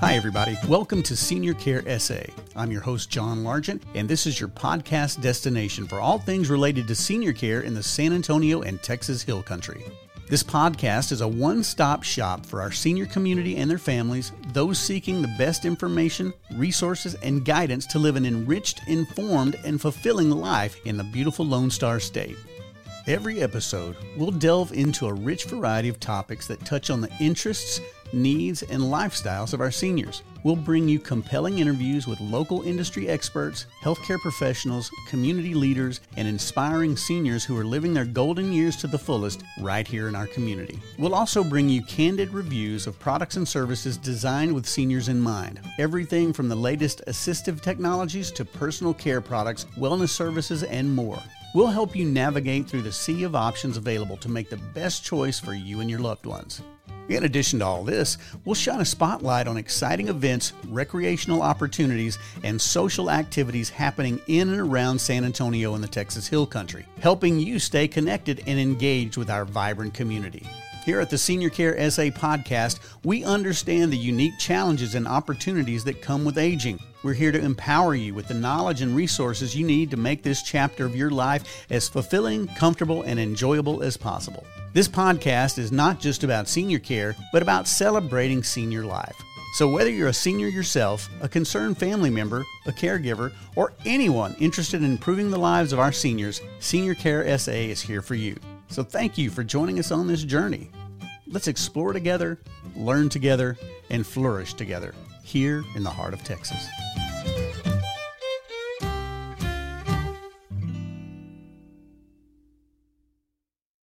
Hi, everybody. Welcome to Senior Care SA. I'm your host, John Largent, and this is your podcast destination for all things related to senior care in the San Antonio and Texas Hill Country. This podcast is a one stop shop for our senior community and their families, those seeking the best information, resources, and guidance to live an enriched, informed, and fulfilling life in the beautiful Lone Star State. Every episode, we'll delve into a rich variety of topics that touch on the interests, needs, and lifestyles of our seniors. We'll bring you compelling interviews with local industry experts, healthcare professionals, community leaders, and inspiring seniors who are living their golden years to the fullest right here in our community. We'll also bring you candid reviews of products and services designed with seniors in mind. Everything from the latest assistive technologies to personal care products, wellness services, and more. We'll help you navigate through the sea of options available to make the best choice for you and your loved ones. In addition to all this, we'll shine a spotlight on exciting events, recreational opportunities, and social activities happening in and around San Antonio and the Texas Hill Country, helping you stay connected and engaged with our vibrant community. Here at the Senior Care SA podcast, we understand the unique challenges and opportunities that come with aging. We're here to empower you with the knowledge and resources you need to make this chapter of your life as fulfilling, comfortable, and enjoyable as possible. This podcast is not just about senior care, but about celebrating senior life. So, whether you're a senior yourself, a concerned family member, a caregiver, or anyone interested in improving the lives of our seniors, Senior Care SA is here for you. So, thank you for joining us on this journey. Let's explore together, learn together, and flourish together here in the heart of Texas.